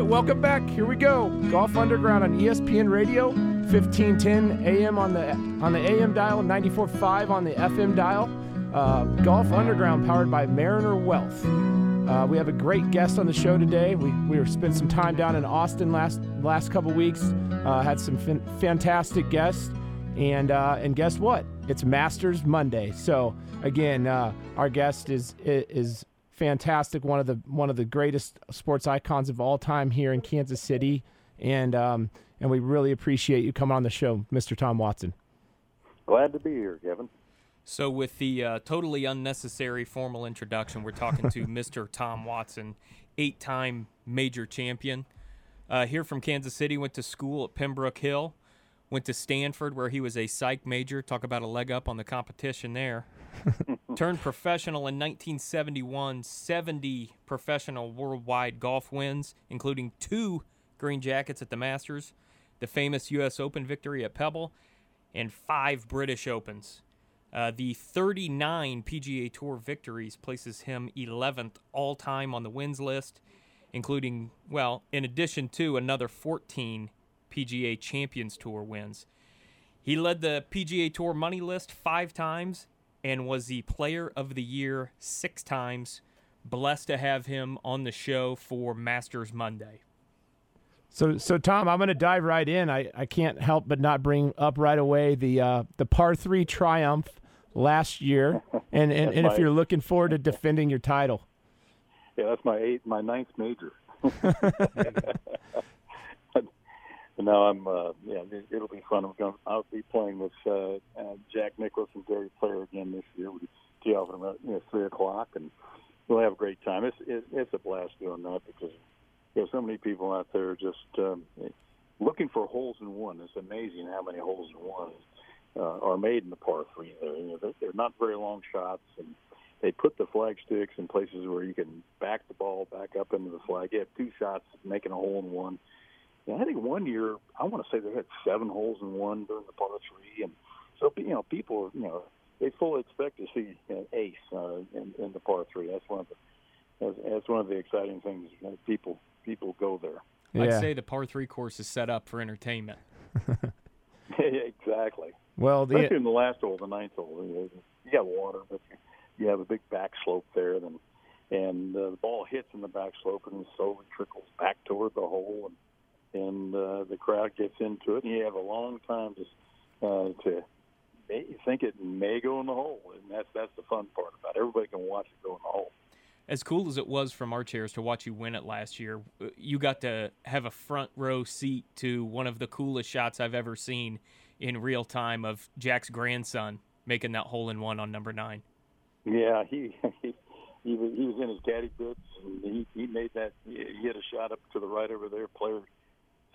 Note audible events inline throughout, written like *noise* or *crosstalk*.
right, welcome back. Here we go. Golf Underground on ESPN Radio, 1510 AM on the on the AM dial, 94.5 on the FM dial. Uh, Golf Underground powered by Mariner Wealth. Uh, we have a great guest on the show today. We we spent some time down in Austin last last couple weeks. Uh, had some fin- fantastic guests, and uh, and guess what? It's Masters Monday. So again, uh, our guest is is fantastic. One of the one of the greatest sports icons of all time here in Kansas City, and um, and we really appreciate you coming on the show, Mr. Tom Watson. Glad to be here, Kevin. So, with the uh, totally unnecessary formal introduction, we're talking to *laughs* Mr. Tom Watson, eight time major champion. Uh, here from Kansas City, went to school at Pembroke Hill, went to Stanford, where he was a psych major. Talk about a leg up on the competition there. *laughs* Turned professional in 1971, 70 professional worldwide golf wins, including two green jackets at the Masters, the famous U.S. Open victory at Pebble, and five British Opens. Uh, the 39 PGA Tour victories places him 11th all time on the wins list, including, well, in addition to another 14 PGA Champions Tour wins. He led the PGA Tour money list five times and was the player of the year six times. Blessed to have him on the show for Masters Monday. So, so Tom, I'm going to dive right in. I, I can't help but not bring up right away the uh, the par three triumph last year, *laughs* and and, and if you're looking forward to defending your title. Yeah, that's my eighth, my ninth major. *laughs* *laughs* no, I'm. Uh, yeah, it'll be fun. I'm going. I'll be playing with uh, uh, Jack Nicklaus and Gary Player again this year. We tee off at about you know, three o'clock, and we'll have a great time. It's it, it's a blast doing that because there's so many people out there just um, looking for holes in one. It's amazing how many holes in one uh, are made in the par three. They're, you know, they're, they're not very long shots, and they put the flag sticks in places where you can back the ball back up into the flag. You have two shots making a hole in one. And I think one year, I want to say they had seven holes in one during the par three, and so you know people, you know, they fully expect to see an ace uh, in, in the par three. That's one of the that's, that's one of the exciting things. You know, people people go there. Yeah. I'd say the par three course is set up for entertainment. *laughs* *laughs* exactly. Well, the, especially in the last hole, the ninth hole, you, got water, but you have a big back slope there, then and uh, the ball hits in the back slope and slowly trickles back toward the hole, and and uh, the crowd gets into it, and you have a long time to uh, to may, think it may go in the hole, and that's that's the fun part about it. Everybody can watch it go in the hole. As cool as it was from our chairs to watch you win it last year, you got to have a front row seat to one of the coolest shots I've ever seen in real time of Jack's grandson making that hole in one on number nine. Yeah, he *laughs* he, he, was, he was in his caddy boots and he, he made that. He hit a shot up to the right over there. Player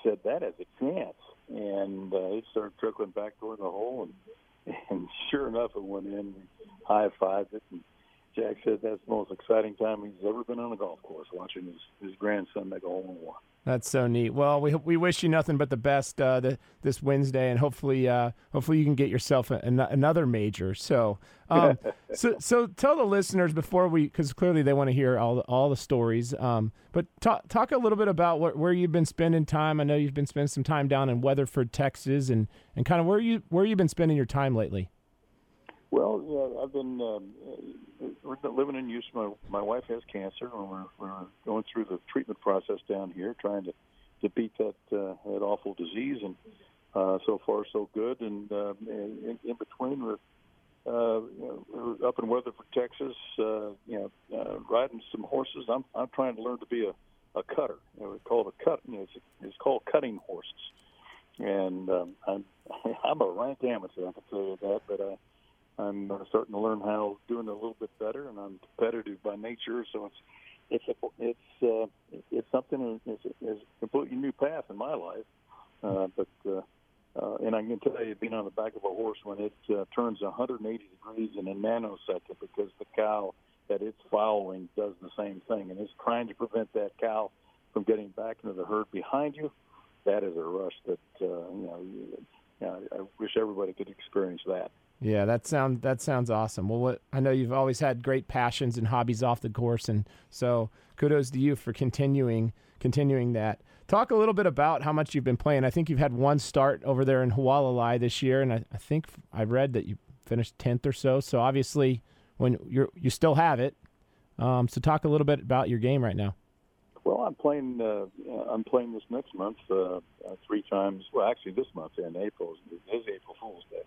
said that has a chance, and uh, it started trickling back toward the hole, and *laughs* and sure enough, it went in. High fived it, and Jack said that's the most exciting time he's ever been on a golf course, watching his his grandson make a hole in one. That's so neat. Well, we we wish you nothing but the best uh, the, this Wednesday, and hopefully, uh, hopefully you can get yourself a, a, another major. So, um, *laughs* so, so tell the listeners before we, because clearly they want to hear all the, all the stories. Um, but talk talk a little bit about what, where you've been spending time. I know you've been spending some time down in Weatherford, Texas, and, and kind of where you where you've been spending your time lately. Well, yeah, I've been um, living in Houston. My, my wife has cancer, and we're, we're going through the treatment process down here, trying to to beat that uh, that awful disease. And uh, so far, so good. And uh, in, in between, we're uh, you know, we're up in Weatherford, Texas. Uh, you know, uh, riding some horses. I'm I'm trying to learn to be a a cutter. You know, we call it a cut. You know, it's, it's called cutting horses. And um, I'm *laughs* I'm a rank amateur. I can tell you that, but. Uh, I'm uh, starting to learn how doing it a little bit better, and I'm competitive by nature, so it's it's a, it's uh, it's something it's, it's a completely new path in my life. Uh, but uh, uh, and I can tell you, being on the back of a horse when it uh, turns 180 degrees in a nanosecond, because the cow that it's following does the same thing, and it's trying to prevent that cow from getting back into the herd behind you. That is a rush that uh, you know. You, you know I wish everybody could experience that. Yeah, that sound that sounds awesome. Well, what, I know you've always had great passions and hobbies off the course, and so kudos to you for continuing continuing that. Talk a little bit about how much you've been playing. I think you've had one start over there in Hualalai this year, and I, I think I read that you finished tenth or so. So obviously, when you're you still have it. Um, so talk a little bit about your game right now. Well, I'm playing. Uh, I'm playing this next month uh, uh, three times. Well, actually, this month in April is April Fool's Day.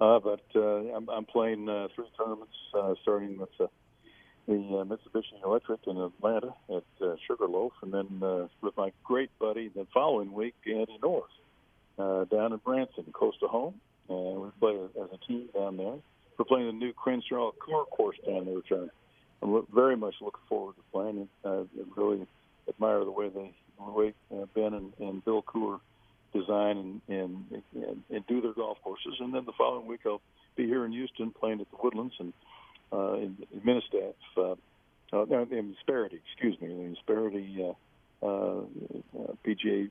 Uh, but uh, I'm, I'm playing uh, three tournaments, uh, starting with uh, the uh, Mitsubishi Electric in Atlanta at uh, Sugarloaf, and then uh, with my great buddy the following week, Andy North, uh, down in Branson, close to home. And we play as a team down there. We're playing the new Crenshaw Coore Course down there, which I'm, very much looking forward to playing. And uh, really admire the way they, the way uh, Ben and, and Bill Coore design and, and, and do their golf courses. And then the following week, I'll be here in Houston playing at the Woodlands and uh, in, in Ministaff, uh, uh, in Insperity, excuse me, the Insperity uh, uh, uh, PGA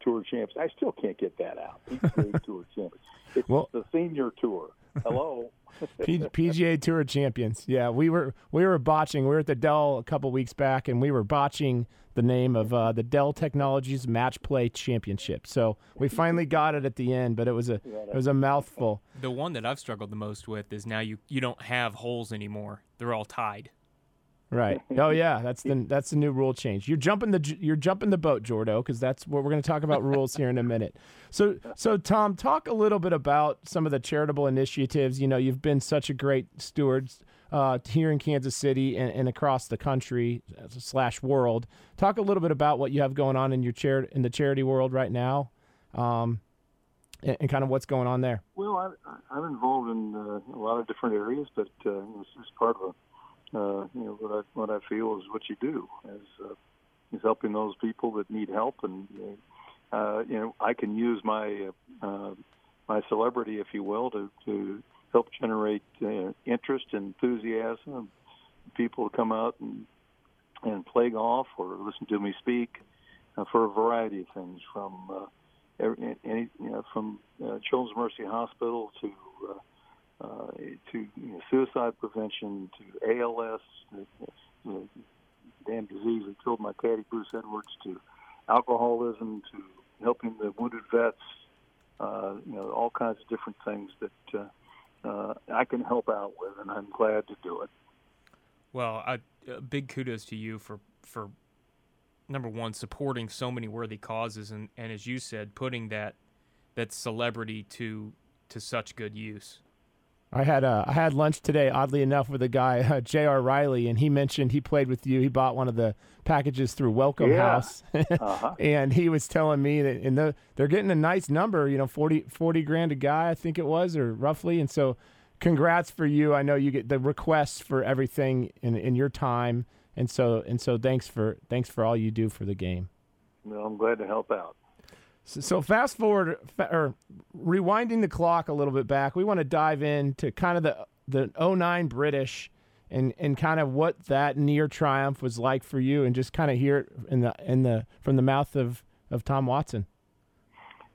Tour champs. I still can't get that out. PGA *laughs* Tour champs. It's well, the senior tour. Hello. PGA Tour champions. Yeah, we were we were botching. We were at the Dell a couple weeks back, and we were botching the name of uh, the Dell Technologies Match Play Championship. So we finally got it at the end, but it was a it was a mouthful. The one that I've struggled the most with is now you you don't have holes anymore. They're all tied. Right. *laughs* Oh yeah, that's the that's the new rule change. You're jumping the you're jumping the boat, Jordo, because that's what we're going to talk about rules here in a minute. So so Tom, talk a little bit about some of the charitable initiatives. You know, you've been such a great steward uh, here in Kansas City and, and across the country slash world. Talk a little bit about what you have going on in your chair in the charity world right now. Um, and, and, kind of what's going on there. Well, I, am involved in uh, a lot of different areas, but uh, this is part of a uh, you know what I what I feel is what you do is uh, is helping those people that need help, and uh, you know I can use my uh, my celebrity, if you will, to to help generate uh, interest and enthusiasm. People to come out and and play golf or listen to me speak uh, for a variety of things, from uh, every, any you know from uh, Children's Mercy Hospital to uh, uh, to you know, suicide prevention, to ALS, you know, damn disease that killed my caddy Bruce Edwards, to alcoholism, to helping the wounded vets, uh, you know, all kinds of different things that uh, uh, I can help out with, and I'm glad to do it. Well, I, uh, big kudos to you for for number one supporting so many worthy causes, and, and as you said, putting that that celebrity to to such good use. I had uh, I had lunch today, oddly enough, with a guy, uh, J.R. Riley, and he mentioned he played with you. He bought one of the packages through Welcome yeah. House, *laughs* uh-huh. and he was telling me that in the they're getting a nice number, you know, 40, 40 grand a guy, I think it was, or roughly. And so, congrats for you. I know you get the requests for everything in in your time, and so and so thanks for thanks for all you do for the game. Well, I'm glad to help out. So, so fast forward or rewinding the clock a little bit back, we want to dive into kind of the the 09 British and and kind of what that near triumph was like for you, and just kind of hear it in the in the from the mouth of of Tom Watson.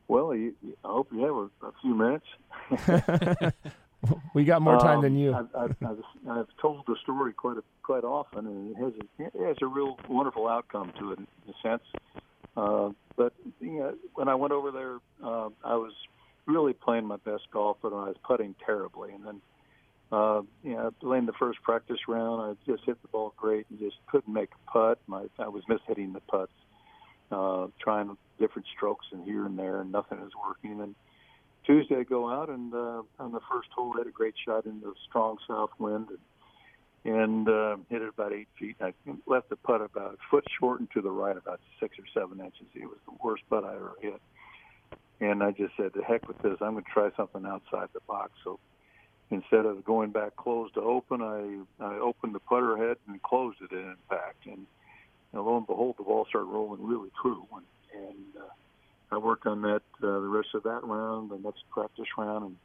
Well, you, I hope you have a, a few minutes. *laughs* we got more time um, than you. I've, I've, I've, I've, told the story quite a, quite often, and it has a, it has a real wonderful outcome to it in a sense. Uh, but you know, when I went over there, uh, I was really playing my best golf, but I was putting terribly. And then, uh, you know, playing the first practice round, I just hit the ball great and just couldn't make a putt. My I was mishitting the putts, uh, trying different strokes and here and there, and nothing was working. And Tuesday, I go out and uh, on the first hole, had a great shot in the strong south wind. And, and uh, hit it about eight feet. I left the putt about a foot short and to the right about six or seven inches. It was the worst putt I ever hit. And I just said, "The heck with this! I'm going to try something outside the box." So instead of going back closed to open, I I opened the putter head and closed it in impact. And, and lo and behold, the ball started rolling really true. And, and uh, I worked on that uh, the rest of that round, the next practice round, and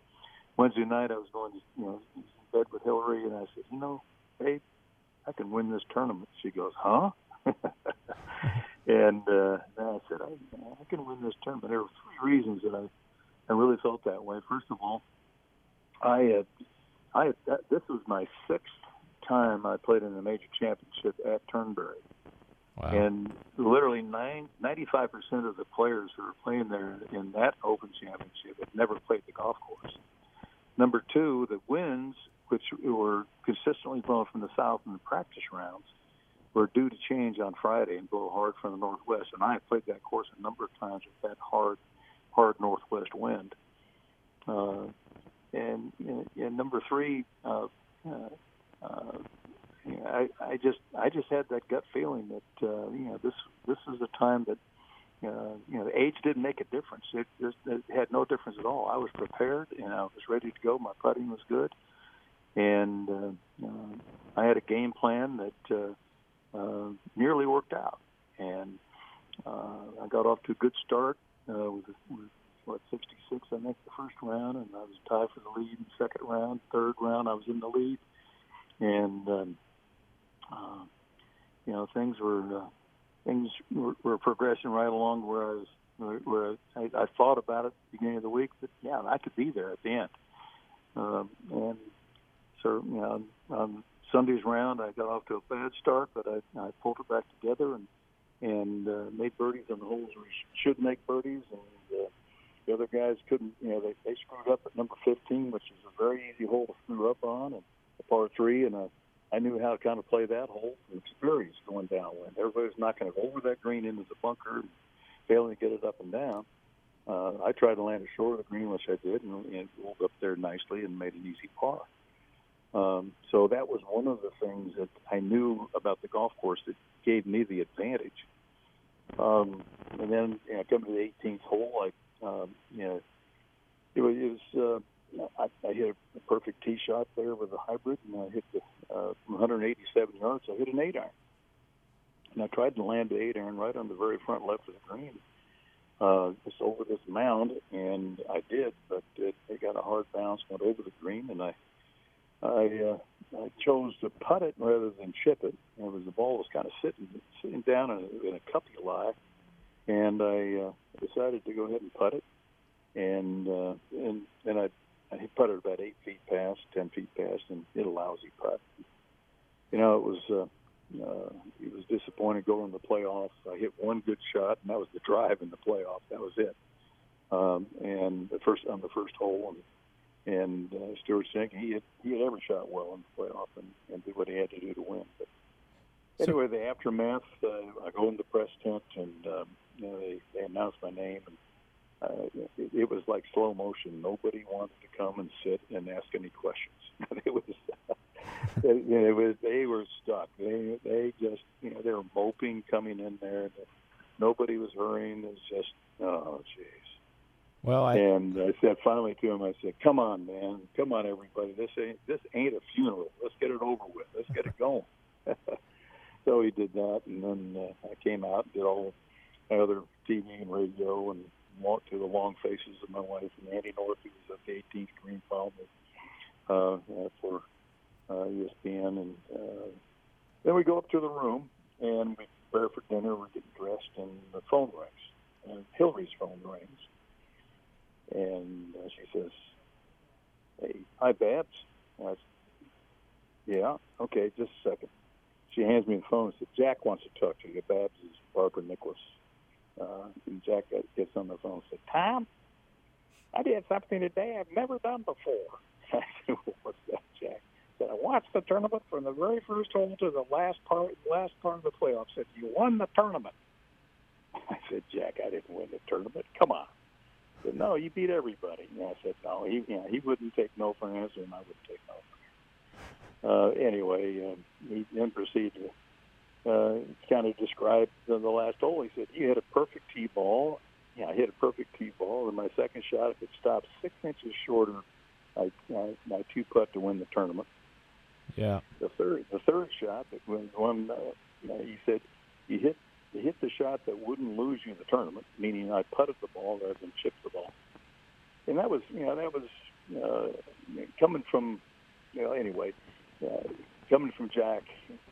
Wednesday night I was going to you know bed with Hillary, and I said, you know, hey, I can win this tournament. She goes, huh? *laughs* and uh, I said, I, I can win this tournament. There were three reasons that I, I really felt that way. First of all, I, had, I had. this was my sixth time I played in a major championship at Turnberry. Wow. And literally nine, 95% of the players who were playing there in that Open Championship had never played the golf course. Number two, the winds, which were consistently blowing from the south in the practice rounds, were due to change on Friday and blow hard from the northwest. And I have played that course a number of times with that hard, hard northwest wind. Uh, and, and number three, uh, uh, uh, I, I just I just had that gut feeling that uh, you know this this is a time that uh, you know the age didn't make a difference. It, it, it had no difference at all. I was prepared and I was ready to go. My putting was good, and uh, uh, I had a game plan that uh, uh, nearly worked out. And uh, I got off to a good start uh, with, with what 66 I think the first round, and I was tied for the lead in the second round. Third round I was in the lead, and um, uh, you know, things were uh, things were, were progressing right along where I was where, I, I thought about it at the beginning of the week that yeah I could be there at the end. Um, and so you know on Sunday's round I got off to a bad start, but I, I pulled it back together and and uh, made birdies on the holes where should make birdies, and uh, the other guys couldn't. You know they they screwed up at number 15, which is a very easy hole to screw up on, and a par three, and I knew how to kind of play that hole from experience going downwind. Everybody was knocking it over that green into the bunker, and failing to get it up and down. Uh, I tried to land it short of the green, which I did, and, and rolled up there nicely and made an easy par. Um, so that was one of the things that I knew about the golf course that gave me the advantage. Um, and then you know, coming to the 18th hole, I, um, you know, it was, it was uh, I, I hit a perfect tee shot there with a hybrid, and I hit the uh, 187 yards. I hit an eight iron, and I tried to land the eight iron right on the very front left of the green, uh, just over this mound, and I did, but it, it got a hard bounce, went over the green, and I I, uh, I chose to putt it rather than chip it. It was the ball was kind of sitting sitting down in a, in a cuppy lie, and I uh, decided to go ahead and putt it, and uh, and and I he putted about eight feet past, ten feet past, and hit a lousy putt. You know, it was uh, uh, he was disappointed going to the playoffs. I hit one good shot, and that was the drive in the playoff. That was it. Um, and the first on the first hole, and and uh, Stewart Cink, he had he had ever shot well in the playoff, and, and did what he had to do to win. But anyway, the aftermath, uh, I go in the press tent, and um, you know, they they announced my name, and uh, it, it was like slow motion. Nobody wanted to come and sit and ask any questions. *laughs* it was, it, it was they were stuck. They they just you know they were moping coming in there. Nobody was hurrying. It was just oh jeez. Well, I, and I said finally to him, I said, "Come on, man, come on, everybody. This ain't this ain't a funeral. Let's get it over with. Let's get it going." *laughs* so he did that, and then uh, I came out did all my other TV and radio and walked to the long faces of my wife and Andy North, who was at the 18th green foul uh, for uh, ESPN, and uh, then we go up to the room and we prepare for dinner. We're getting dressed, and the phone rings, and Hillary's phone rings, and uh, she says, "Hey, hi, Babs." And I said, yeah, okay, just a second. She hands me the phone and says, Jack wants to talk to you. Babs is Barbara Nicklaus. Uh, and Jack gets on the phone and said, Tom, I did something today I've never done before. *laughs* I said, well, what's that, Jack? Said, I watched the tournament from the very first hole to the last part, last part of the playoffs. Said, you won the tournament. *laughs* I said, Jack, I didn't win the tournament. Come on. Said, no, you beat everybody. And I said, no, he, you know, he wouldn't take no for an answer, and I wouldn't take no. Uh, anyway, um, he then proceeded to uh, kind of described the, the last hole. He said, "You hit a perfect tee ball. Yeah, I hit a perfect tee ball, and my second shot, if it stopped six inches shorter, I, I, I two putt to win the tournament. Yeah. The third, the third shot that when one, uh, he said, you hit you hit the shot that wouldn't lose you the tournament, meaning I putted the ball rather than chipped the ball. And that was, you know, that was uh, coming from, you know, anyway, uh, coming from Jack,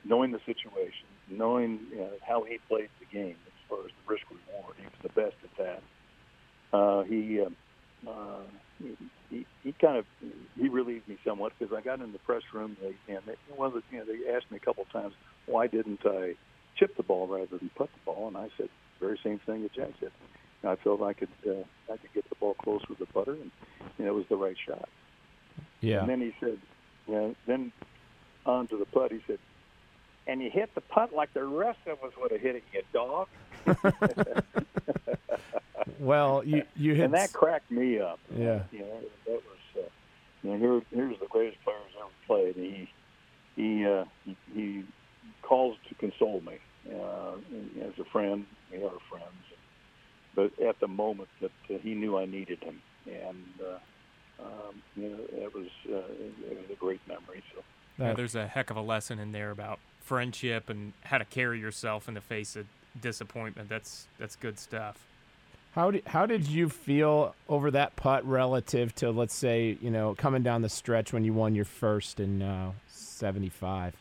knowing the situation, knowing you know, how he played the game as far as the risk reward. He was the best at that. Uh, he, uh, uh, he, he kind of he relieved me somewhat because I got in the press room they, and they, of the, you know, they asked me a couple times why didn't I chip the ball rather than put the ball, and I said very same thing that Jack said. I felt I could uh, I could get the ball close with the putter, and, and it was the right shot. Yeah. And then he said, well, then on to the putt. He said, and you hit the putt like the rest of us would have hit it, you dog. *laughs* well, you you hit and that cracked me up. Yeah. You know, that was. Uh, you know, here, here's the greatest players ever played. He he uh, he, he calls to console me uh, as a friend. We are friends, but at the moment that uh, he knew I needed him, and uh, um, you know, it was uh, it was a great memory. So. Yeah, there's a heck of a lesson in there about friendship and how to carry yourself in the face of disappointment. That's that's good stuff. How did how did you feel over that putt relative to let's say you know coming down the stretch when you won your first in uh, '75?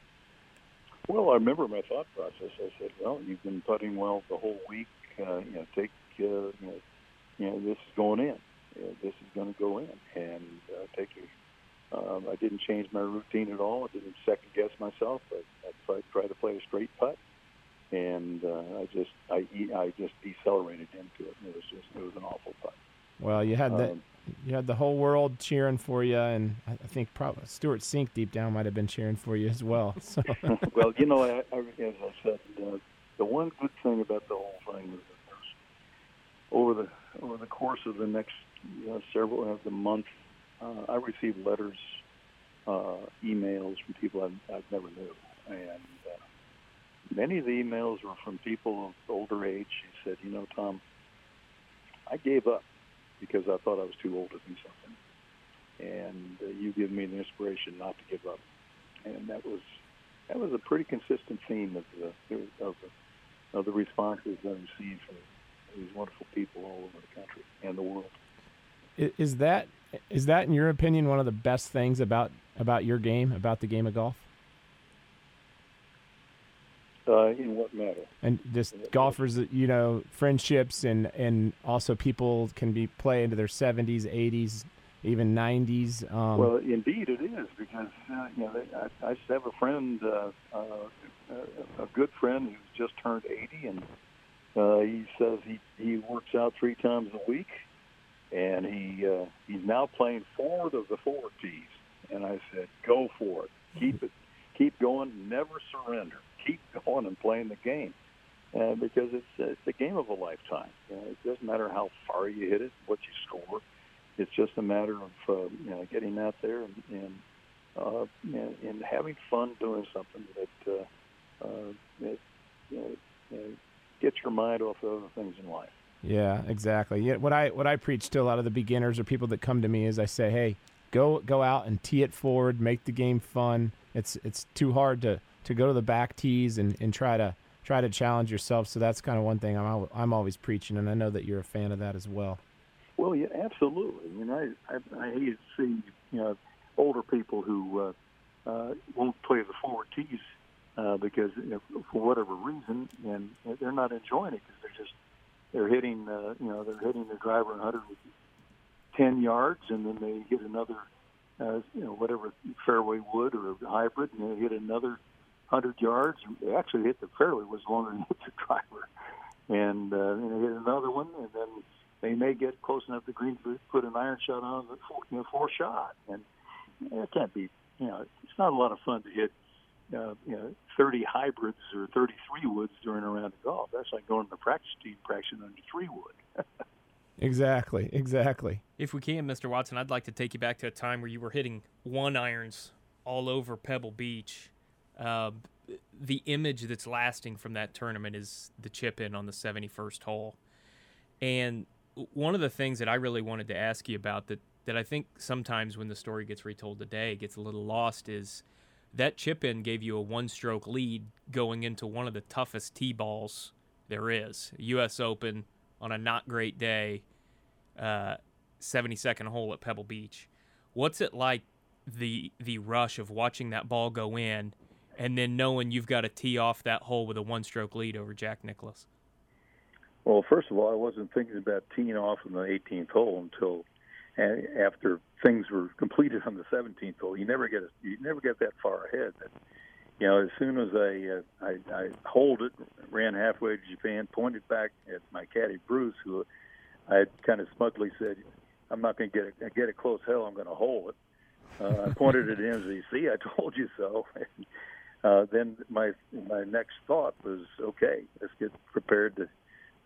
Well, I remember my thought process. I said, "Well, you've been putting well the whole week. Uh, you know, take uh, you know, you know, this is going in. You know, this is going to go in, and uh, take your um, I didn't change my routine at all. I didn't second guess myself. I, I tried, tried to play a straight putt, and uh, I just I I just decelerated into it. It was just it was an awful putt. Well, you had um, you had the whole world cheering for you, and I think probably Stewart Cink deep down might have been cheering for you as well. So. *laughs* well, you know, I, I, as I said, uh, the one good thing about the whole thing was that over the over the course of the next you several of the month uh, I received letters, uh, emails from people I've, I've never knew, and uh, many of the emails were from people of older age. He said, "You know, Tom, I gave up because I thought I was too old to do something, and uh, you give me the inspiration not to give up." And that was that was a pretty consistent theme of the of the, of the responses I received from these wonderful people all over the country and the world. Is that is that, in your opinion, one of the best things about about your game, about the game of golf? Uh, in what matter? And just golfers, you know, friendships, and and also people can be play into their seventies, eighties, even nineties. Um, well, indeed, it is because uh, you know I, I have a friend, uh, uh, a good friend who's just turned eighty, and uh, he says he he works out three times a week and he uh, he's now playing forward of the forward tees. And I said, go for it, keep it, keep going, never surrender, keep *laughs* going and playing the game, uh, because it's it's a game of a lifetime. You know, it doesn't matter how far you hit it, what you score. It's just a matter of uh, you know getting out there and and, uh, and, and having fun doing something that uh, uh, that you know, you know, gets your mind off of other things in life. Yeah, exactly. Yeah, what I what I preach to a lot of the beginners or people that come to me is I say, hey, go go out and tee it forward, make the game fun. It's it's too hard to to go to the back tees and, and try to try to challenge yourself. So that's kind of one thing I'm I'm always preaching, and I know that you're a fan of that as well. Well, yeah, absolutely. I mean, I I, I hate to see you know older people who uh, uh, won't play the forward tees uh, because you know, for whatever reason, and they're not enjoying it because they're just they're hitting, uh, you know, they're hitting the driver 110 yards, and then they hit another, uh, you know, whatever fairway wood or hybrid, and they hit another 100 yards. They actually hit the fairway was longer *laughs* than hit the driver, and, uh, and they hit another one, and then they may get close enough to green to put an iron shot on the four, you know, four shot, and it can't be, you know, it's not a lot of fun to hit uh, you know, 30 hybrids or 33 woods during a round of golf. That's like going to the practice team practicing under three wood. *laughs* exactly, exactly. If we can, Mr. Watson, I'd like to take you back to a time where you were hitting one irons all over Pebble Beach. Uh, the image that's lasting from that tournament is the chip in on the 71st hole. And one of the things that I really wanted to ask you about that, that I think sometimes when the story gets retold today gets a little lost is – that chip in gave you a one stroke lead going into one of the toughest tee balls there is. U.S. Open on a not great day, uh, 72nd hole at Pebble Beach. What's it like the the rush of watching that ball go in and then knowing you've got to tee off that hole with a one stroke lead over Jack Nicklaus? Well, first of all, I wasn't thinking about teeing off in the 18th hole until after things were completed on the 17th hole, you never get a, you never get that far ahead. But, you know, as soon as I, uh, I I hold it, ran halfway to Japan, pointed back at my caddy Bruce, who I had kind of smugly said, "I'm not going to get it, get it close. Hell, I'm going to hold it." Uh, I pointed at him said, "See, I told you so." *laughs* uh, then my my next thought was, "Okay, let's get prepared to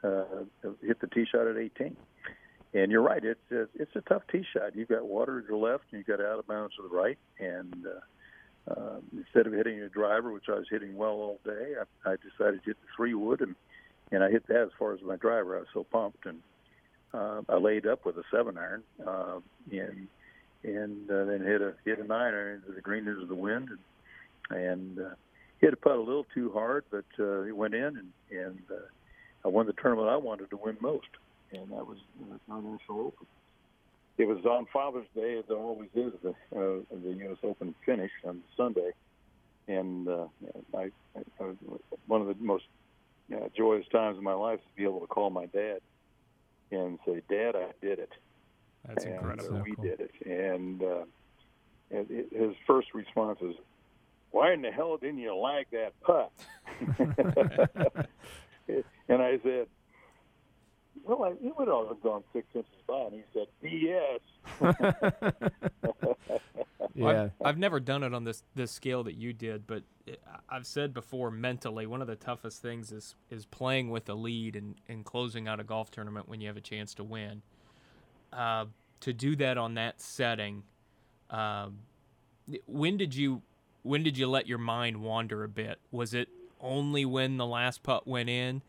uh, hit the tee shot at 18." And you're right; it's a, it's a tough tee shot. You've got water to the left, and you've got out of bounds to the right. And uh, uh, instead of hitting a driver, which I was hitting well all day, I, I decided to hit the three wood, and and I hit that as far as my driver. I was so pumped, and uh, I laid up with a seven iron, uh, and and uh, then hit a hit a nine iron into the green into the wind, and, and uh, hit a putt a little too hard, but uh, it went in, and and uh, I won the tournament I wanted to win most, and that was the International Open. It was on Father's Day, as it always is, the uh, the U.S. Open finish on Sunday, and uh, I, I, I was one of the most uh, joyous times of my life to be able to call my dad and say, "Dad, I did it." That's and, incredible. Uh, we did it, and, uh, and his first response is, "Why in the hell didn't you lag that putt?" *laughs* and I said, "Well, I, it would have gone six inches by." And he said, "BS." *laughs* Yeah. I've, I've never done it on this this scale that you did, but I've said before mentally one of the toughest things is is playing with a lead and, and closing out a golf tournament when you have a chance to win. Uh, to do that on that setting, um, when did you when did you let your mind wander a bit? Was it only when the last putt went in,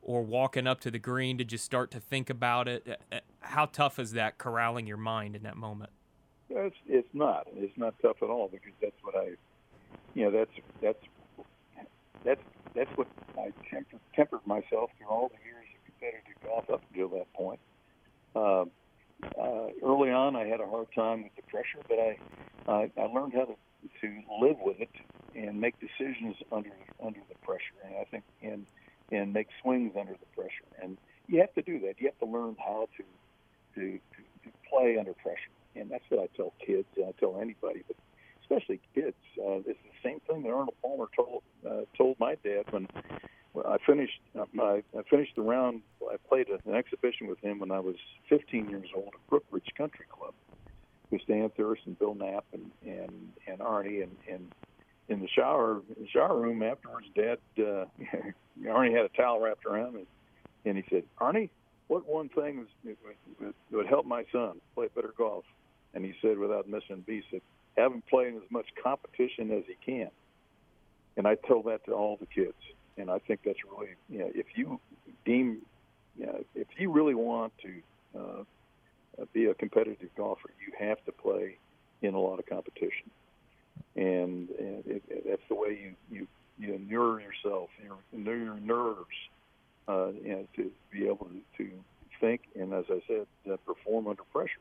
or walking up to the green? Did you start to think about it? Uh, uh, How tough is that corralling your mind in that moment? It's it's not. It's not tough at all because that's what I, you know, that's that's that's that's what I tempered, tempered myself through all the years of competitive golf up until that point. Uh, uh, early on, I had a hard time with the pressure, but I I, I learned how to to live with it and make decisions under under the pressure, and I think and and make swings under the pressure. And you have to do that. You have to learn how to to to, to play under pressure and that's what I tell kids. And I tell anybody, but especially kids. Uh, it's the same thing that Arnold Palmer told uh, told my dad when, I finished uh, my I finished the round. I played an exhibition with him when I was 15 years old at Brookridge Country Club with Stan Thirsk and Bill Knapp and and and Arnie and and in the shower in the shower room afterwards, Dad uh, *laughs* Arnie had a towel wrapped around me, and he said, Arnie, what one thing is, would, would help my son play better golf? And he said, without missing a beat, said, have him play in as much competition as he can. And I tell that to all the kids. And I think that's really, you know, if you deem, you know, if you really want to uh, be a competitive golfer, you have to play in a lot of competition. And, and it, it, that's the way you, you, you inure yourself, you inure your nerves, uh, know, to be able to, to think and, as I said, uh, perform under pressure.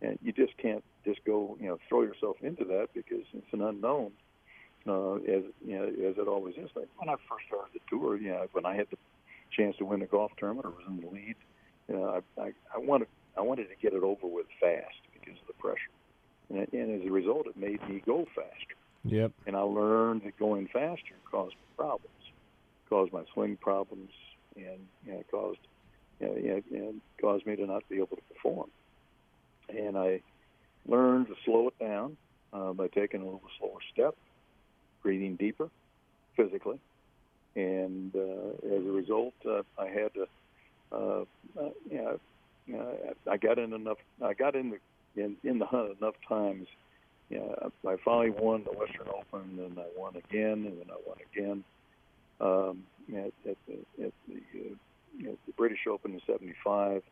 And you just can't just go, you know, throw yourself into that because it's an unknown, uh, as you know, as it always is. Like when I first started the tour, you know, when I had the chance to win a golf tournament or was in the lead, you know, I, I, I wanted I wanted to get it over with fast because of the pressure, and, and as a result, it made me go faster. Yep. And I learned that going faster caused problems, caused my swing problems, and you know, caused you know, you know, and caused me to not be able to perform. And I learned to slow it down uh, by taking a little slower step, breathing deeper, physically, and uh, as a result, uh, I had to. Uh, uh, you know, uh, I got in enough. I got in the in, in the hunt enough times. Know, I finally won the Western Open, and I won again, and then I won again. Um, at, at, the, at the, uh, know, the British Open in '75,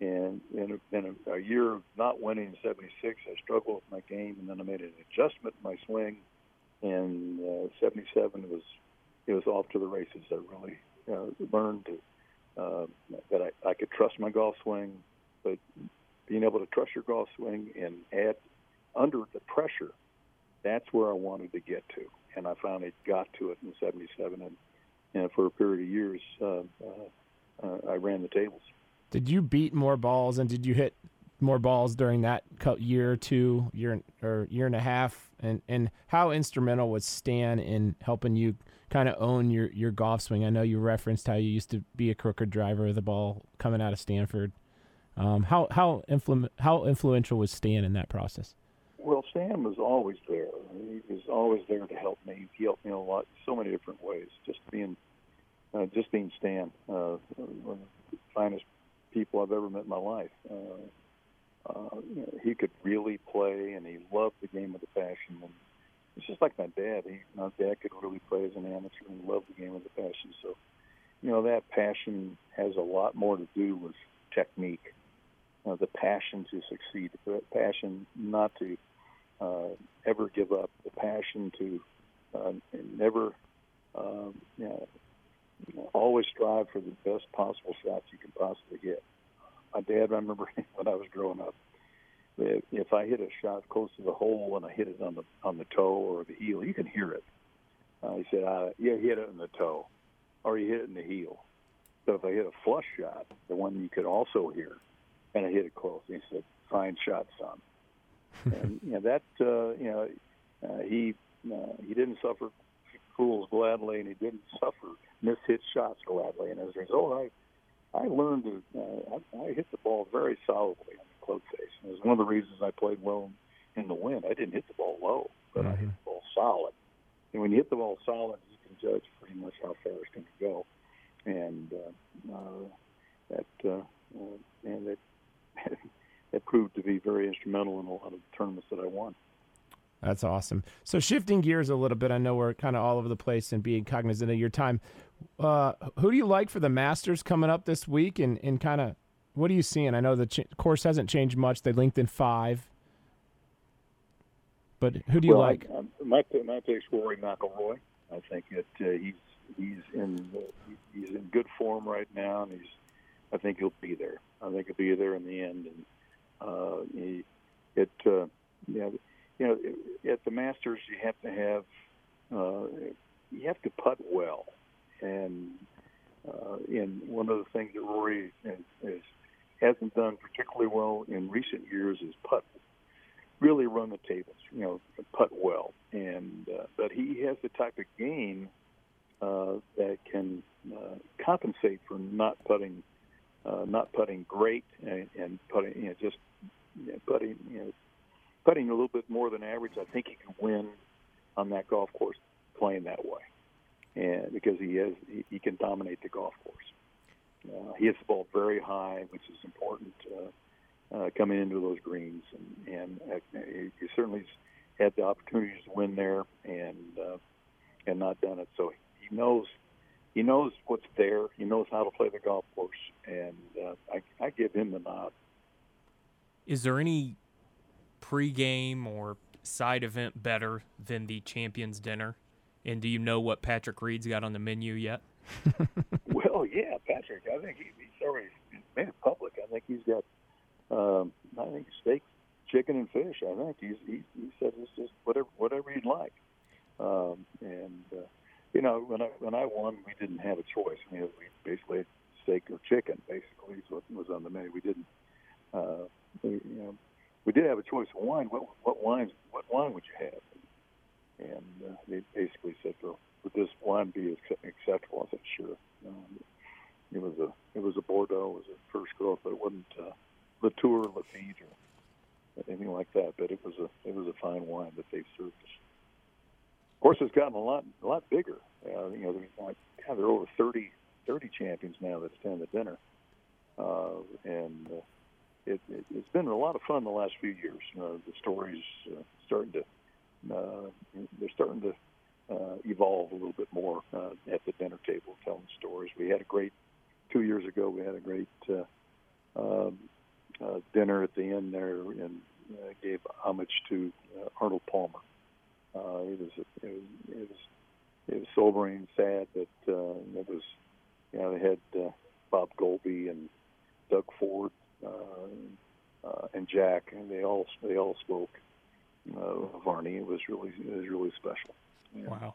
and in a, in a, a year of not winning in '76, I struggled with my game, and then I made an adjustment in my swing. And uh, '77 was it was off to the races. I really uh, learned to, uh, that I, I could trust my golf swing, but being able to trust your golf swing and add under the pressure, that's where I wanted to get to, and I finally got to it in '77, and, and for a period of years, uh, uh, uh, I ran the tables. Did you beat more balls and did you hit more balls during that year or two, year or year and a half, and and how instrumental was Stan in helping you kind of own your your golf swing? I know you referenced how you used to be a crooked driver of the ball coming out of Stanford. Um, how how influ- how influential was Stan in that process? Well, Stan was always there. He was always there to help me. He helped me a lot, so many different ways. Just being, uh, just being Stan, uh, one of the finest people I've ever met in my life. Uh, uh, you know, he could really play, and he loved the game of the passion. And it's just like my dad. He, my dad could really play as an amateur and loved the game of the passion. So, you know, that passion has a lot more to do with technique, uh, the passion to succeed, the passion not to uh, ever give up, the passion to uh, never, um, you know, always strive for the best possible shots you can possibly get. My dad, I remember *laughs* when I was growing up, if I hit a shot close to the hole and I hit it on the on the toe or the heel, you can hear it. Uh, he said, uh, "Yeah, he hit it in the toe, or you hit it in the heel." So if I hit a flush shot, the one you could also hear, and I hit it close, he said, "Fine shot, son." *laughs* and you know that uh, you know uh, he uh, he didn't suffer fools gladly, and he didn't suffer mishit shots gladly. And as a result, I I learned to uh, I, I hit the ball very solidly on the club face. It was one of the reasons I played well in the wind. I didn't hit the ball low, but mm-hmm. I hit the ball solid. And when you hit the ball solid, you can judge pretty much how far it's going to go. And uh, uh, that uh, uh, and it *laughs* it proved to be very instrumental in a lot of the tournaments that I won. That's awesome. So shifting gears a little bit, I know we're kind of all over the place and being cognizant of your time. Uh, who do you like for the Masters coming up this week, and, and kind of what are you seeing? I know the ch- course hasn't changed much. They linked in five, but who do you well, like? I, I, my my pick's Rory McIlroy. I think that uh, he's he's in he's in good form right now, and he's I think he'll be there. I think he'll be there in the end, and uh, he it uh, yeah you know, at the Masters, you have to have uh, you have to putt well, and uh, and one of the things that Rory has, has, hasn't done particularly well in recent years is putt. Really run the tables, you know, putt well, and uh, but he has the type of game uh, that can uh, compensate for not putting uh, not putting great and, and putting you know just you know, putting you know putting a little bit more than average, I think he can win on that golf course playing that way, and because he is he, he can dominate the golf course. Uh, he hits the ball very high, which is important uh, uh, coming into those greens, and, and uh, he certainly had the opportunities to win there and uh, and not done it. So he knows he knows what's there. He knows how to play the golf course, and uh, I, I give him the nod. Is there any pregame or side event better than the Champions Dinner? And do you know what Patrick Reed's got on the menu yet? Well, yeah, Patrick. I think he, he's already made it public. I think he's got, um, I think steak, chicken, and fish. I think he's he, he said it's just whatever whatever you'd like. Um, and uh, you know, when I when I won, we didn't have a choice. I mean, we basically had steak or chicken. Basically, is what was on the menu. We didn't. Uh, we, you know, we did have a choice of wine. What what wines? What wine would you have? And uh, they basically said, "Well, would this wine be acceptable?" I said, "Sure." Um, it was a it was a Bordeaux. It was a first growth, but it wasn't uh, Latour, Lafite, or anything like that. But it was a it was a fine wine that they served. Of course, it's gotten a lot a lot bigger. Uh, you know, there's like God, there are over 30, 30 champions now that stand the dinner, uh, and uh, it, it, has been a lot of fun the last few years. Uh, the stories uh, starting to uh, they're starting to uh, evolve a little bit more uh, at the dinner table, telling stories. We had a great two years ago. We had a great uh, um, uh, dinner at the end there, and uh, gave homage to uh, Arnold Palmer. Uh, it was it was it was it was sobering, sad that uh, it was you know they had uh, Bob Goalby and Doug Ford uh, uh, and Jack, and they all they all spoke uh, of Arnie. It was really it was really special. Yeah. Wow.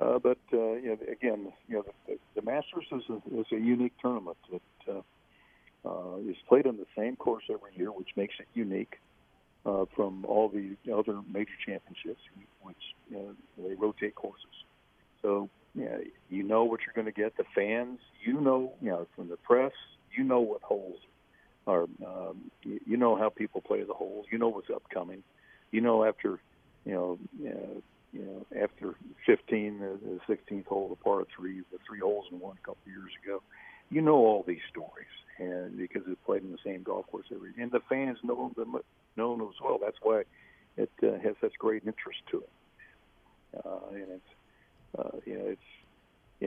Uh, but uh, you know, again, you know, the, the Masters is a, is a unique tournament that uh, uh, is played on the same course every year, which makes it unique uh, from all the other major championships, which you know, they rotate courses. So you know, you know what you're going to get. The fans, you know, you know, from the press, you know what holes are. Um, you, you know how people play the holes. You know what's upcoming. You know after, you know, uh, you know after 15, the, the 16th hole, the par three, the three holes in one a couple years ago. You know all these stories, and because it's played in the same golf course every, and the fans know them know them as well. That's why it uh, has such great interest to it. Uh, and it's uh, you know, it's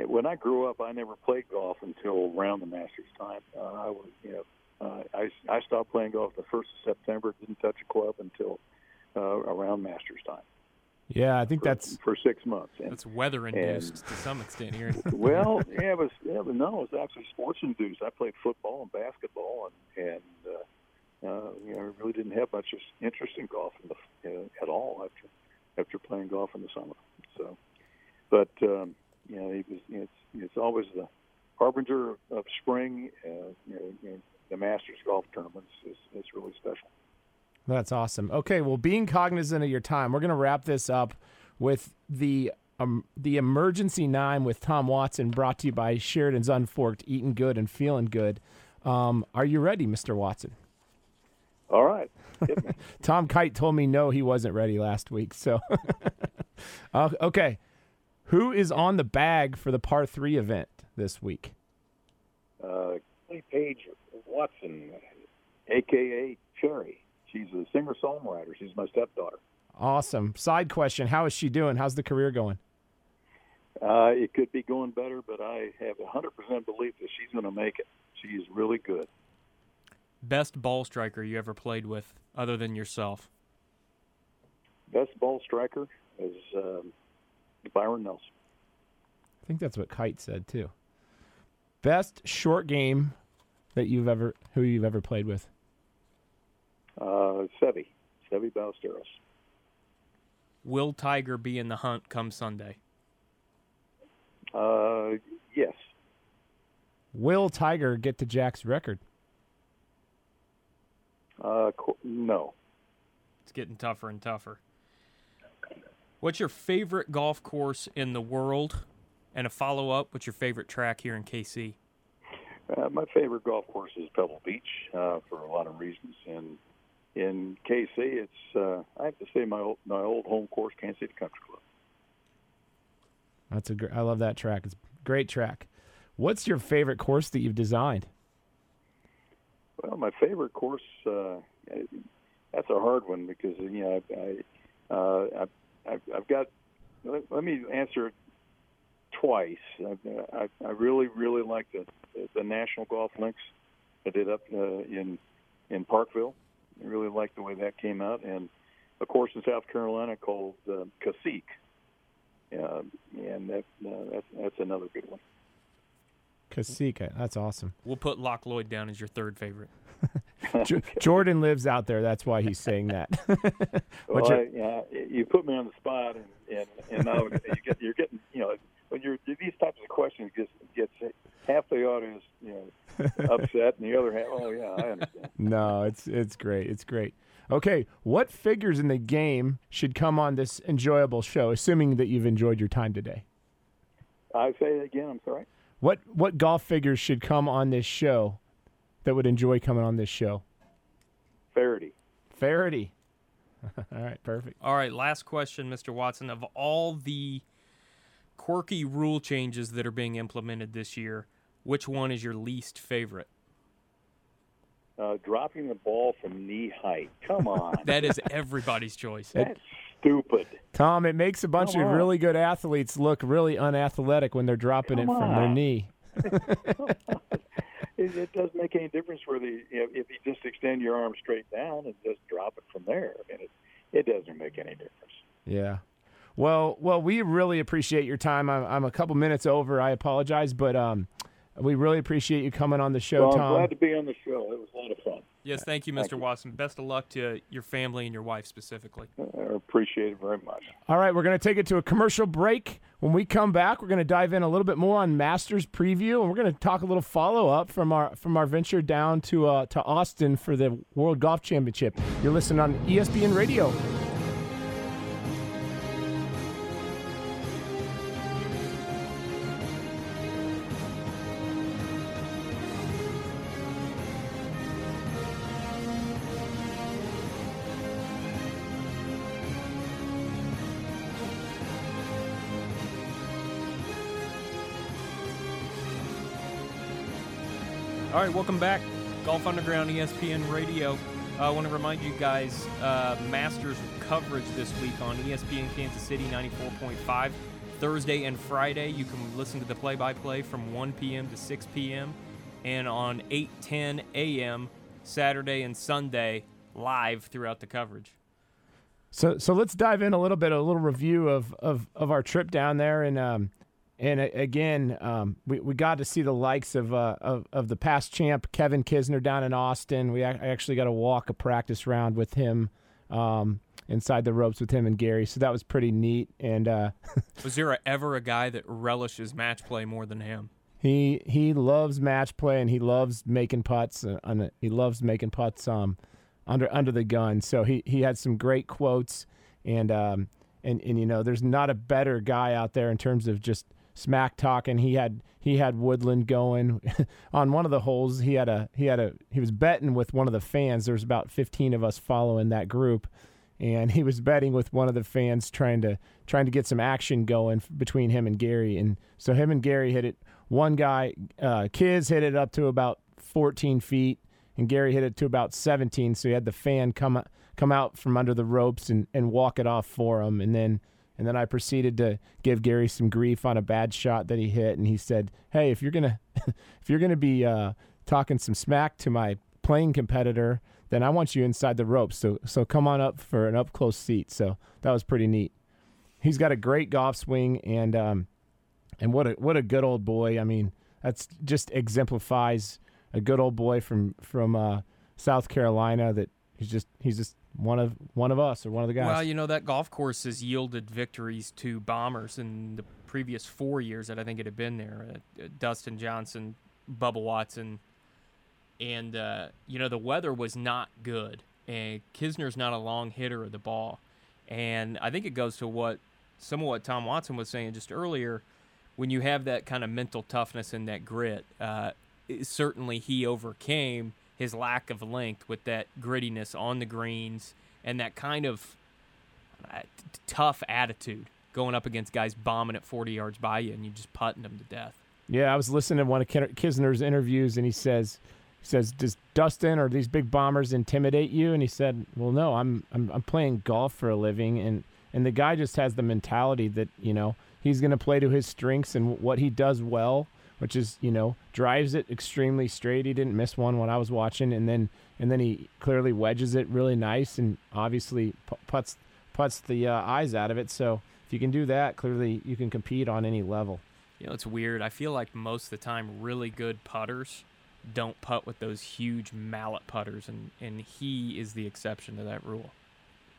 know, when I grew up, I never played golf until around the Masters time. Uh, I was, you know, uh, I I stopped playing golf the first of September. Didn't touch a club until uh, around Masters time. Yeah, I think for, that's for six months. And, that's weather induced to some extent here. *laughs* well, yeah, it was. Yeah, but no, it was actually sports induced. I played football and basketball, and and uh, uh, you know, I really didn't have much interest in golf in the, uh, at all after after playing golf in the summer. So but um, you know, it was, it's it's always the harbinger of spring. Uh, you, know, you know, the Masters golf tournaments is, is really special. That's awesome. Okay, well, being cognizant of your time, we're going to wrap this up with the um, the emergency nine with Tom Watson, brought to you by Sheridan's Unforked, eating good and feeling good. Um, are you ready, Mr. Watson? All right. *laughs* Tom Kite told me no, he wasn't ready last week. So, *laughs* uh, okay. Who is on the bag for the par three event this week? Uh, Paige Watson, aka Cherry. She's a singer songwriter. She's my stepdaughter. Awesome. Side question: How is she doing? How's the career going? Uh, it could be going better, but I have a hundred percent belief that she's going to make it. She is really good. Best ball striker you ever played with, other than yourself? Best ball striker is um, Byron Nelson. I think that's what Kite said too. Best short game that you've ever who you've ever played with? Uh, Seve, Seve Ballesteros. Will Tiger be in the hunt come Sunday? Uh, yes. Will Tiger get to Jack's record? Uh, no. It's getting tougher and tougher. What's your favorite golf course in the world? And a follow up, what's your favorite track here in KC? Uh, my favorite golf course is Pebble Beach uh, for a lot of reasons. And in KC, it's uh, I have to say my old, my old home course, Kansas City Country Club. That's a gr- I love that track. It's a great track. What's your favorite course that you've designed? Well, my favorite course uh, that's a hard one because you know I, I, uh, I I've, I've got. Let, let me answer it twice. I, I, I really, really like the the National Golf Links I did up uh, in in Parkville. I really like the way that came out, and of course in South Carolina called uh, Cassique, uh, and that uh, that's that's another good one. Cassique, that's awesome. We'll put Loch Lloyd down as your third favorite. *laughs* Jordan lives out there. That's why he's saying that. *laughs* well, I, yeah, you put me on the spot, and and, and now you get, you're getting you know when you're these types of questions gets gets half the audience you know *laughs* upset, and the other half, oh yeah, I understand. *laughs* No, it's it's great. It's great. Okay, what figures in the game should come on this enjoyable show, assuming that you've enjoyed your time today? I say it again. I'm sorry. What what golf figures should come on this show that would enjoy coming on this show? Feherty. Feherty. *laughs* all right, perfect. All right, last question, Mr. Watson. Of all the quirky rule changes that are being implemented this year, which one is your least favorite? Uh, dropping the ball from knee height. Come *laughs* on. that is everybody's choice. That's stupid. Tom, it makes a bunch Come of on. really good athletes look really unathletic when they're dropping Come it from on. their knee. *laughs* it, it doesn't make any difference whether you, if you just extend your arm straight down and just drop it from there. I mean, it it doesn't make any difference. Yeah. Well, well, we really appreciate your time. I'm, I'm a couple minutes over. I apologize, but um, we really appreciate you coming on the show, Well, I'm Tom. glad to be on the show. It was a lot of fun. Yes, thank you, Thank Mr. you. Watson. Best of luck to your family and your wife specifically. I appreciate it very much. All right, we're going to take it to a commercial break. When we come back, we're going to dive in a little bit more on Masters preview, and we're going to talk a little follow up from our from our venture down to uh, to Austin for the World Golf Championship. You're listening on ESPN Radio. Right, welcome back. Golf Underground ESPN Radio. Uh, I want to remind you guys uh, Masters coverage this week on ESPN Kansas City 94.5. Thursday and Friday, you can listen to the play by play from 1 p.m. to 6 p.m. And on 8:10 a.m. Saturday and Sunday, live throughout the coverage. So so let's dive in a little bit, a little review of of, of our trip down there, and um, and again, um, we, we got to see the likes of, uh, of of the past champ Kevin Kisner down in Austin. We ac- I actually got to walk a practice round with him, um, inside the ropes with him and Gary. So that was pretty neat. And uh, *laughs* Was there ever a guy that relishes match play more than him? he he loves match play and he loves making putts. Uh, on he loves making putts um, under under the gun. So he, he had some great quotes and um, and and you know there's not a better guy out there in terms of just smack talking. He had he had Woodland going *laughs* on one of the holes. He had a he had a he was betting with one of the fans. There was about 15 of us following that group. And *laughs* he was betting with one of the fans, trying to trying to get some action going between him and Gary. And so him and Gary hit it one guy, uh, Kiz hit it up to about 14 feet, and Gary hit it to about 17. So he had the fan come come out from under the ropes and, and walk it off for him. And then and then I proceeded to give Gary some grief on a bad shot that he hit. And he said, "Hey, if you're gonna *laughs* if you're gonna be uh, talking some smack to my playing competitor, then I want you inside the ropes. So so come on up for an up close seat." So that was pretty neat. He's got a great golf swing and um, and what a what a good old boy. I mean, that's just exemplifies a good old boy from from uh, South Carolina. That he's just he's just one of one of us or one of the guys. Well, you know that golf course has yielded victories to bombers in the previous four years that I think it had been there. Uh, uh, Dustin Johnson, Bubba Watson, and uh, you know the weather was not good. And Kisner's not a long hitter of the ball, and I think it goes to what some of what Tom Watson was saying just earlier. When you have that kind of mental toughness and that grit, uh, certainly he overcame his lack of length with that grittiness on the greens and that kind of uh, t- tough attitude going up against guys bombing at 40 yards by you and you just putting them to death. Yeah, I was listening to one of Kisner's interviews, and he says, he says, does Dustin or these big bombers intimidate you? And he said, well, no, I'm I'm, I'm playing golf for a living, and and the guy just has the mentality that you know he's going to play to his strengths and what he does well, which is you know drives it extremely straight. He didn't miss one when I was watching, and then and then he clearly wedges it really nice, and obviously puts puts the uh, eyes out of it. So if you can do that, clearly you can compete on any level. You know, it's weird. I feel like most of the time, really good putters don't putt with those huge mallet putters, and, and he is the exception to that rule.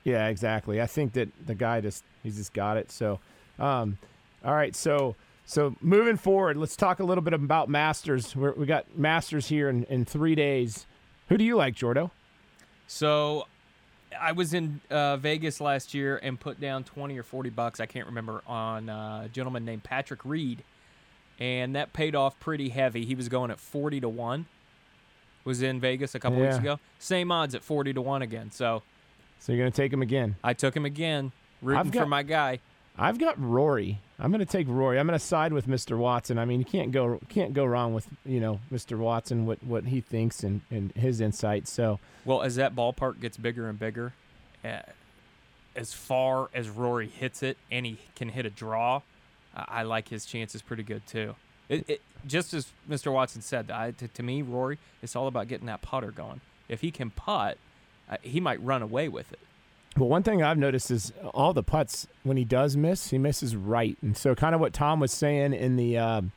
Yeah, exactly. I think that the guy just he's just got it. So, um, all right. So so moving forward, let's talk a little bit about Masters. We're, we got Masters here in, in three days. Who do you like, Jordo? So I was in uh, Vegas last year and put down 20 or 40 bucks, I can't remember, on uh, a gentleman named Patrick Reed. And that paid off pretty heavy. He was going at 40 to 1. Was in Vegas a couple weeks ago. Same odds at 40 to 1 again. So So you're gonna take him again. I took him again, rooting got- for my guy. I've got Rory. I'm gonna take Rory. I'm gonna side with Mr. Watson. I mean, you can't go can't go wrong with you know Mr. Watson what what he thinks and, and his insights. So Well, as that ballpark gets bigger and bigger, uh, as far as Rory hits it and he can hit a draw, I I like his chances pretty good too. It, it, just as Mr. Watson said, I, to, to me, Rory, it's all about getting that putter going. If he can putt, uh, he might run away with it. But one thing I've noticed is all the putts when he does miss, he misses right, and so kind of what Tom was saying in the um,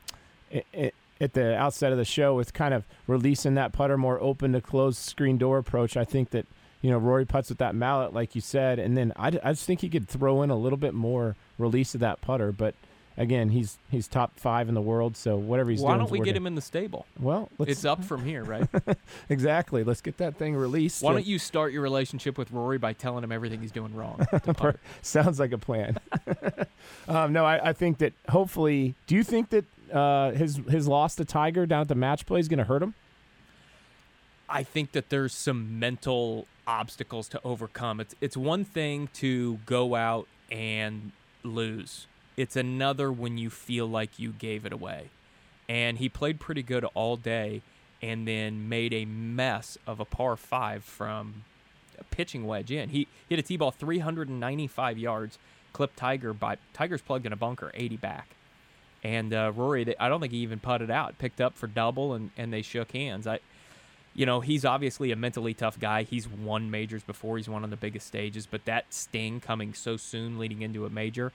i- at the outset of the show with kind of releasing that putter more open to closed screen door approach. I think that you know Rory puts with that mallet, like you said, and then I, I just think he could throw in a little bit more release of that putter, but. Again, he's he's top five in the world, so whatever he's doing. Why doing. don't we get him in the stable? Well, let's, It's up from here, right? *laughs* exactly. Let's get that thing released. Why and- don't you start your relationship with Rory by telling him everything he's doing wrong? *laughs* Sounds like a plan. *laughs* um, no, I, I think that hopefully. Do you think that uh, his his loss to Tiger down at the match play is going to hurt him? I think that there's some mental obstacles to overcome. It's it's one thing to go out and lose. It's another when you feel like you gave it away. And he played pretty good all day and then made a mess of a par 5 from a pitching wedge in. He hit a tee ball 395 yards, clipped Tiger by Tiger's plugged in a bunker 80 back. And uh, Rory, I don't think he even putted out. Picked up for double, and, and they shook hands. I, you know, he's obviously a mentally tough guy. He's won majors before. He's won on the biggest stages, but that sting coming so soon, leading into a major,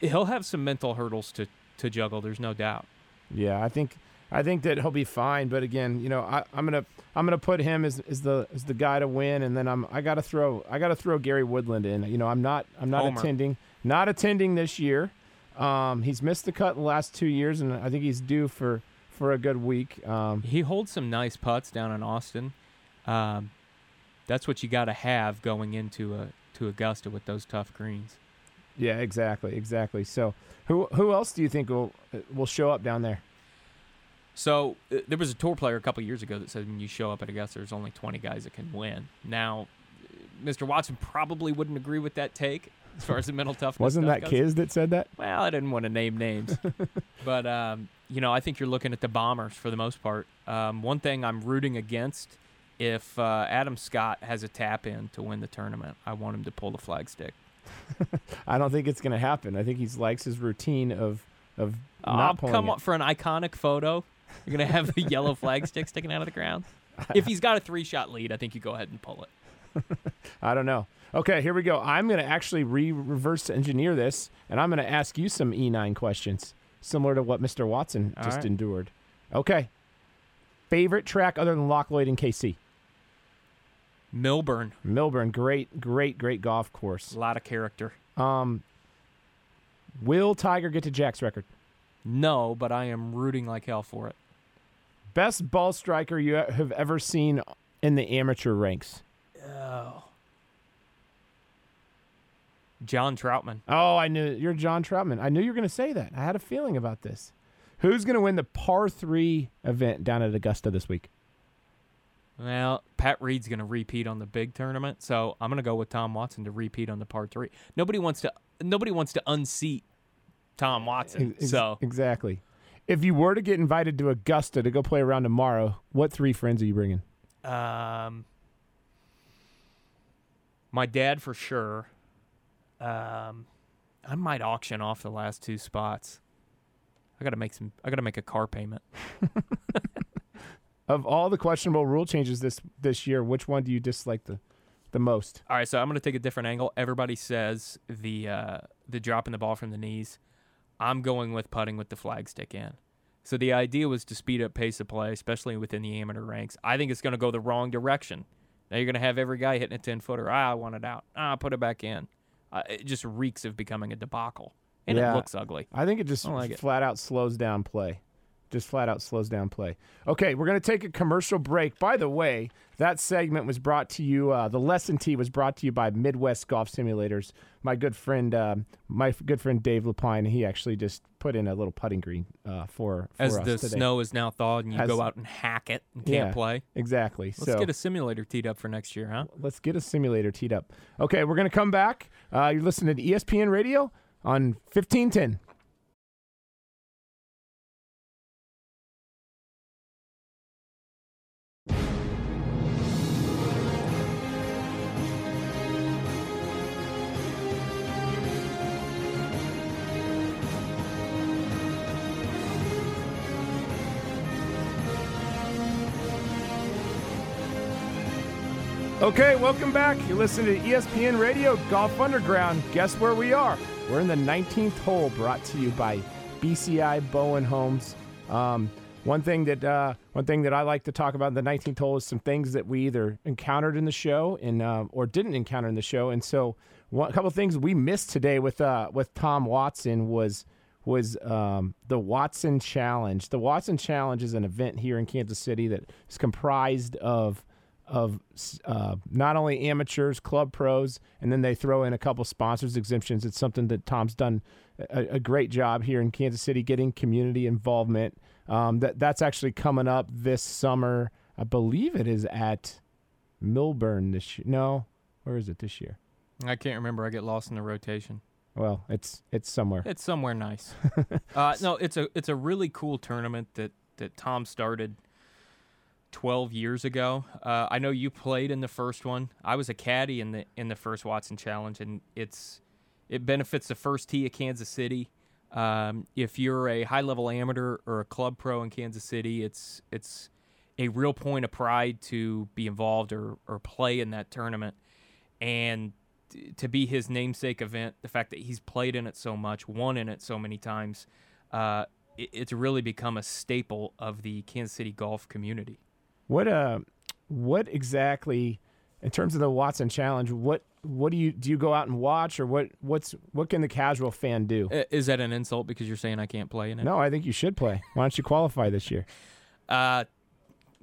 he'll have some mental hurdles to to juggle. There's no doubt. Yeah, I think I think that he'll be fine. But again, you know, I, I'm gonna I'm gonna put him as, as the as the guy to win, and then I'm I gotta throw I gotta throw Gary Woodland in. You know, I'm not I'm not Homer. attending not attending this year. Um, he's missed the cut in the last two years, and I think he's due for for a good week. Um, He holds some nice putts down in Austin. Um, that's what you got to have going into a to Augusta with those tough greens. Yeah, exactly, exactly. So, who who else do you think will will show up down there? So uh, there was a tour player a couple years ago that said when you show up at Augusta, there's only 20 guys that can win. Now, uh, Mr. Watson probably wouldn't agree with that take as far as the mental *laughs* toughness. Wasn't that goes. Kiz that said that? Well, I didn't want to name names, *laughs* but um, you know, I think you're looking at the Bombers for the most part. Um, one thing I'm rooting against, if uh, Adam Scott has a tap in to win the tournament, I want him to pull the flagstick. *laughs* I don't think it's going to happen. I think he likes his routine of of not pulling come it. for an iconic photo. You're gonna have the yellow flag flagstick sticking out of the ground. *laughs* If he's got a three-shot lead, I think you go ahead and pull it. *laughs* I don't know. Okay, here we go. I'm going to actually re reverse engineer this, and I'm going to ask you some E9 questions, similar to what Mr. Watson All just right. endured. Okay. Favorite track other than Loch Lloyd and KC? Milburn, Milburn, great, great, great golf course. a lot of character. Um, will Tiger get to Jack's record? No, but I am rooting like hell for it. Best ball striker you have ever seen in the amateur ranks? Oh. John Troutman. Oh, I knew you're John Troutman. I knew you were going to say that. I had a feeling about this. Who's going to win the par three event down at Augusta this week? Well, Pat Reed's going to repeat on the big tournament, so I'm going to go with Tom Watson to repeat on the par three. Nobody wants to. Nobody wants to unseat Tom Watson. Ex- So exactly. If you were to get invited to Augusta to go play around tomorrow, what three friends are you bringing? Um, my dad for sure. Um, I might auction off the last two spots. I gotta make some. I gotta make a car payment. *laughs* Of all the questionable rule changes this this year, which one do you dislike the the most? All right, so I'm gonna take a different angle. Everybody says the uh, the dropping the ball from the knees. I'm going with putting with the flag stick in. So the idea was to speed up pace of play, especially within the amateur ranks. I think it's going to go the wrong direction. Now you're going to have every guy hitting a 10 footer. Ah, I want it out. Ah, put it back in. Uh, it just reeks of becoming a debacle, and Yeah. it looks ugly. I think it just like it. flat out slows down play. Just flat out slows down play. Okay, we're going to take a commercial break. By the way, that segment was brought to you, uh, the lesson tee was brought to you by Midwest Golf Simulators. My good friend, uh, my good friend Dave Lapine, he actually just put in a little putting green uh, for, for As us the today. snow is now thawed and you As- go out and hack it and can't Yeah. play. Exactly. Let's so get a simulator teed up for next year, huh? let's get a simulator teed up. Okay, we're going to come back. Uh, you're listening to ESPN Radio on 1510. Okay, welcome back. You're listening to ESPN Radio Golf Underground. Guess where we are? We're in the 19th hole brought to you by BCI Bowen Homes. Um, one thing that uh, one thing that I like to talk about in the 19th hole is some things that we either encountered in the show and uh, or didn't encounter in the show. And so, one, a couple of things we missed today with uh, with Tom Watson was was um, the Watson Challenge. The Watson Challenge is an event here in Kansas City that is comprised of of uh, not only amateurs, club pros, and then they throw in a couple sponsors exemptions. It's something that Tom's done a, a great job here in Kansas City getting community involvement. Um, that that's actually coming up this summer. I believe it is at Milburn this year. No, where is it this year? I can't remember. I get lost in the rotation. Well, it's it's somewhere. It's somewhere nice. *laughs* uh, no, it's a it's a really cool tournament that that Tom started 12 years ago. Uh, I know you played in the first one. I was a caddy in the in the first Watson Challenge, and it's it benefits the first tee of Kansas City. Um, if you're a high level amateur or a club pro in Kansas City, it's it's a real point of pride to be involved or, or play in that tournament. And to be his namesake event, the fact that he's played in it so much, won in it so many times, uh, it, it's really become a staple of the Kansas City golf community. What uh, what exactly, in terms of the Watson Challenge, what what do you do? You go out and watch, or what? What's what can the casual fan do? Is that an insult because you're saying I can't play in it? No, I think you should play. Why don't you qualify this year? *laughs* Uh,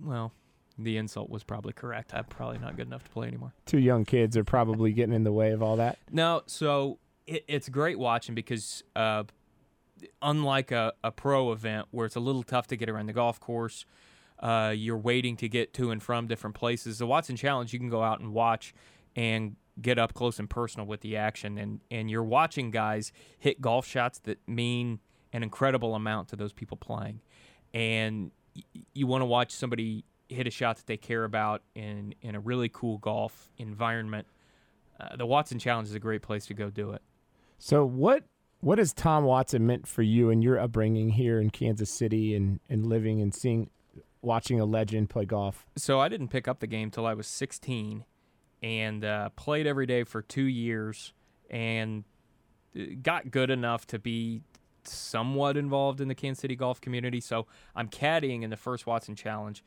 well, the insult was probably correct. I'm probably not good enough to play anymore. Two young kids are probably getting in the way of all that. No, so it, it's great watching because uh, unlike a, a pro event where it's a little tough to get around the golf course, uh, you're waiting to get to and from different places. The Watson Challenge, you can go out and watch and get up close and personal with the action, and and you're watching guys hit golf shots that mean an incredible amount to those people playing, and y- you want to watch somebody hit a shot that they care about in in a really cool golf environment. Uh, the Watson Challenge is a great place to go do it. So what what has Tom Watson meant for you and your upbringing here in Kansas City and, and living and seeing watching a legend play golf? So I didn't pick up the game till I was 16, and uh, played every day for two years, and uh, got good enough to be somewhat involved in the Kansas City golf community. So I'm caddying in the first Watson Challenge.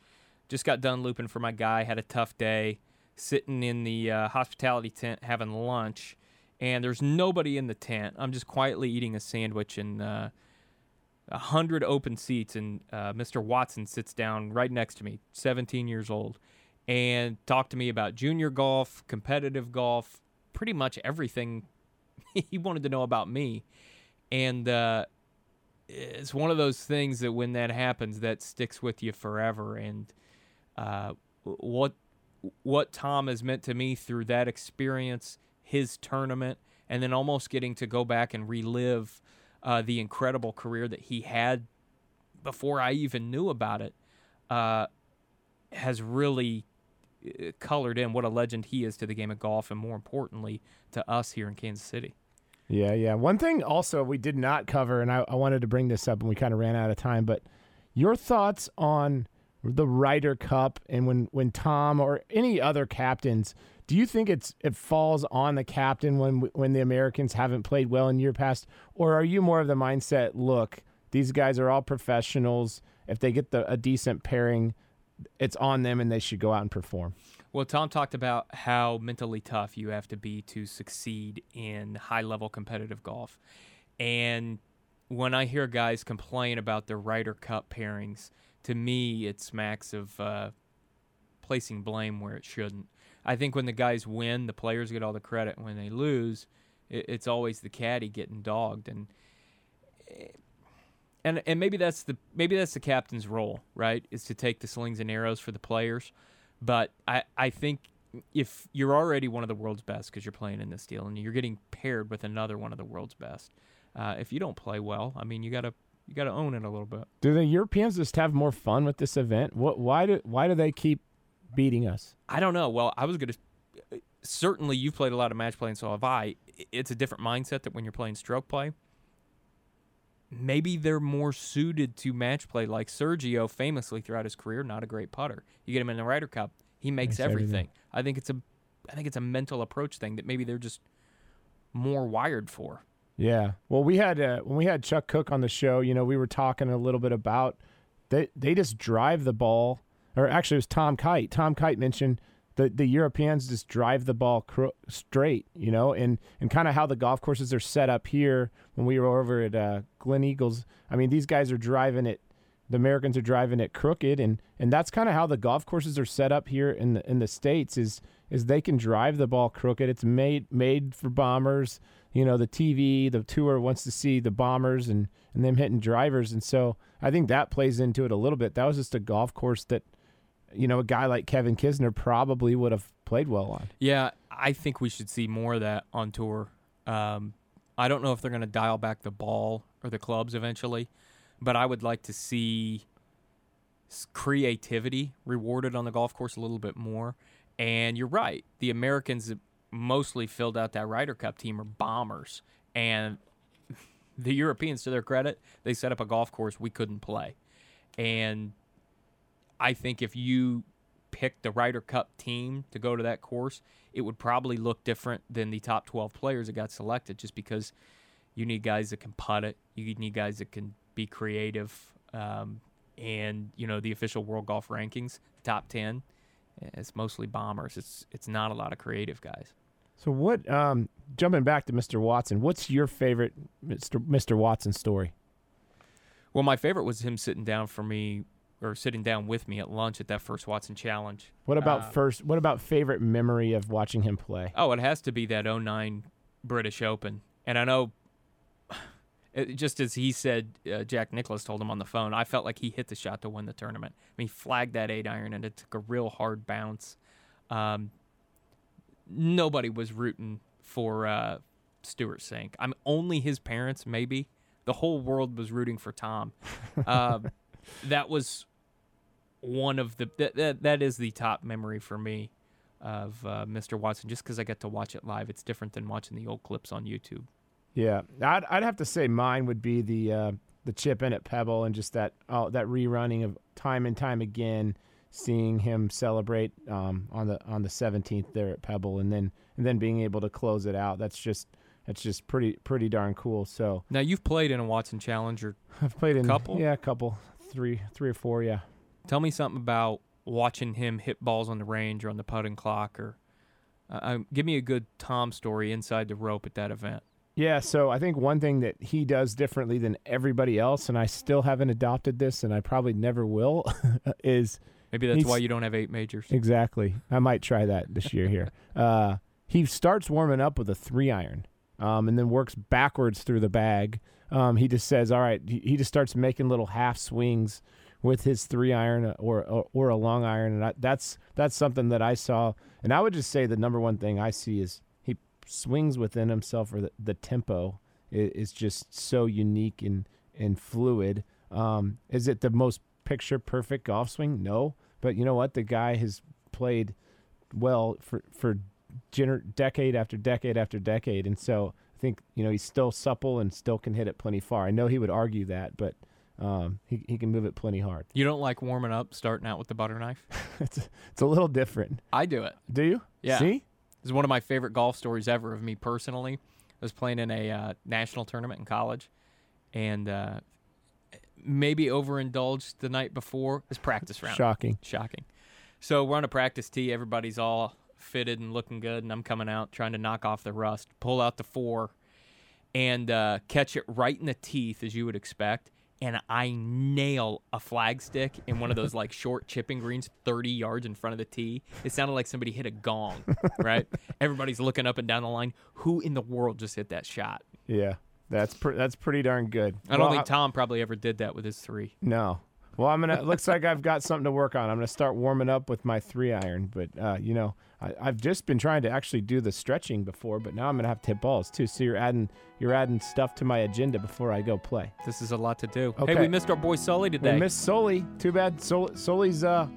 Just got done looping for my guy. Had a tough day, sitting in the uh, hospitality tent having lunch, and there's nobody in the tent. I'm just quietly eating a sandwich and. Uh, a hundred open seats, and uh, Mr. Watson sits down right next to me, 17 years old, and talked to me about junior golf, competitive golf, pretty much everything *laughs* he wanted to know about me. And uh, it's one of those things that when that happens, that sticks with you forever. And uh, what what Tom has meant to me through that experience, his tournament, and then almost getting to go back and relive uh, the incredible career that he had before I even knew about it, uh, has really uh, colored in what a legend he is to the game of golf, and more importantly, to us here in Kansas City. Yeah, yeah. One thing also we did not cover, and I, I wanted to bring this up, and we kind of ran out of time, but your thoughts on the Ryder Cup and when, when Tom or any other captains do you think it's it falls on the captain when when the Americans haven't played well in year past, or are you more of the mindset? Look, these guys are all professionals. If they get the, a decent pairing, it's on them, and they should go out and perform. Well, Tom talked about how mentally tough you have to be to succeed in high level competitive golf, and when I hear guys complain about their Ryder Cup pairings, to me it smacks of uh, placing blame where it shouldn't. I think when the guys win, the players get all the credit. When they lose, it, it's always the caddy getting dogged, and and and maybe that's the maybe that's the captain's role, right? Is to take the slings and arrows for the players. But I I think if you're already one of the world's best because you're playing in this deal and you're getting paired with another one of the world's best, uh, if you don't play well, I mean, you gotta you gotta own it a little bit. Do the Europeans just have more fun with this event? What why do why do they keep beating us? I don't know. Well, I was going to. Uh, certainly, you've played a lot of match play, and so have I. It's a different mindset that when you're playing stroke play. Maybe they're more suited to match play, like Sergio, famously throughout his career, not a great putter. You get him in the Ryder Cup, he makes, makes everything. everything. I think it's a, I think it's a mental approach thing that maybe they're just more wired for. Yeah. Well, we had uh, when we had Chuck Cook on the show, you know, we were talking a little bit about they they just drive the ball. Or actually, it was Tom Kite. Tom Kite mentioned the the Europeans just drive the ball cro- straight, you know, and and kind of how the golf courses are set up here. When we were over at uh, Gleneagles, I mean, these guys are driving it. The Americans are driving it crooked, and and that's kind of how the golf courses are set up here in the in the states. Is is they can drive the ball crooked. It's made made for bombers. You know, the TV, the tour wants to see the bombers and and them hitting drivers, and so I think that plays into it a little bit. That was just a golf course that you know, a guy like Kevin Kisner probably would have played well on. Yeah, I think we should see more of that on tour. Um, I don't know if they're going to dial back the ball or the clubs eventually, but I would like to see creativity rewarded on the golf course a little bit more. And you're right, the Americans mostly filled out that Ryder Cup team are bombers, and *laughs* the Europeans, to their credit, they set up a golf course we couldn't play, and I think if you picked the Ryder Cup team to go to that course, it would probably look different than the top 12 players that got selected just because you need guys that can putt it. You need guys that can be creative. Um, and, you know, the official world golf rankings, top 10, it's mostly bombers. It's, it's not a lot of creative guys. So what? Um, jumping back to Mr. Watson, what's your favorite Mr. Mr. Watson story? Well, my favorite was him sitting down for me or sitting down with me at lunch at that first Watson Challenge. What about uh, first? What about favorite memory of watching him play? Oh, it has to be that 09 British Open. And I know, *sighs* it, just as he said, uh, Jack Nicklaus told him on the phone, I felt like he hit the shot to win the tournament. I mean, he flagged that eight iron and it took a real hard bounce. Um, nobody was rooting for uh, Stewart Cink. I'm only his parents, maybe. The whole world was rooting for Tom. *laughs* Uh, that was one of the that that, that is the top memory for me of uh, Mr. Watson, just because I get to watch it live. It's different than watching the old clips on YouTube. Yeah, I'd I'd have to say mine would be the uh, the chip in at Pebble and just that oh, that rerunning of time and time again, seeing him celebrate um, on the on the 17th there at Pebble, and then and then being able to close it out. That's just that's just pretty pretty darn cool. So now you've played in a Watson Challenger. *laughs* I've played in a couple, yeah, a couple, three three or four, yeah. Tell me something about watching him hit balls on the range or on the putting clock, or uh, uh, give me a good Tom story inside the rope at that event. Yeah, so I think one thing that he does differently than everybody else, and I still haven't adopted this, and I probably never will, *laughs* is maybe that's why you don't have eight majors. Exactly. I might try that this year here. *laughs* Uh, he starts warming up with a three iron, um, and then works backwards through the bag. Um, he just says, "All right." He just starts making little half swings with his three iron or or, or a long iron, and I, that's that's something that I saw. And I would just say the number one thing I see is he swings within himself, or the, the tempo is, is, just so unique and and fluid. Um, is it the most picture perfect golf swing? No, but you know what? The guy has played well for for gener- decade after decade after decade, and so I think you know he's still supple and still can hit it plenty far. I know he would argue that, but um, he, he can move it plenty hard. You don't like warming up, starting out with the butter knife? *laughs* it's, a, it's a little different. I do it. Do you? Yeah. See? This is one of my favorite golf stories ever of me personally. I was playing in a uh, national tournament in college, and uh, maybe overindulged the night before. It's practice round. Shocking. Shocking. So we're on a practice tee. Everybody's all fitted and looking good, and I'm coming out trying to knock off the rust, pull out the four, and uh, catch it right in the teeth as you would expect and I nail a flagstick in one of those like *laughs* short chipping greens 30 yards in front of the tee. It sounded like somebody hit a gong, right? *laughs* Everybody's looking up and down the line. Who in the world just hit that shot? Yeah. That's pre- that's pretty darn good. I don't well, think Tom probably ever did that with his 3. No. Well, I'm gonna. *laughs* looks like I've got something to work on. I'm gonna start warming up with my three iron. But uh, you know, I, have just been trying to actually do the stretching before, but now I'm gonna have to hit balls too. So you're adding you're adding stuff to my agenda before I go play. This is a lot to do. Okay. Hey, we missed our boy Sully today. We missed Sully. Too bad. Sul- Sully's uh,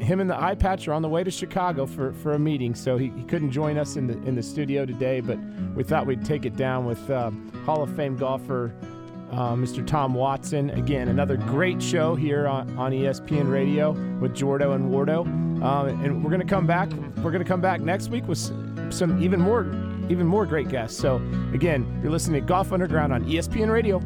him and the eye patch are on the way to Chicago for, for a meeting, so he, he couldn't join us in the in the studio today. But we thought we'd take it down with uh, Hall of Fame golfer uh, Mr. Tom Watson. Again, another great show here on, on ESPN Radio with Jordo and Wardo. Um, and we're gonna come back. We're gonna come back next week with some even more, even more great guests. So again, you're listening to Golf Underground on ESPN Radio.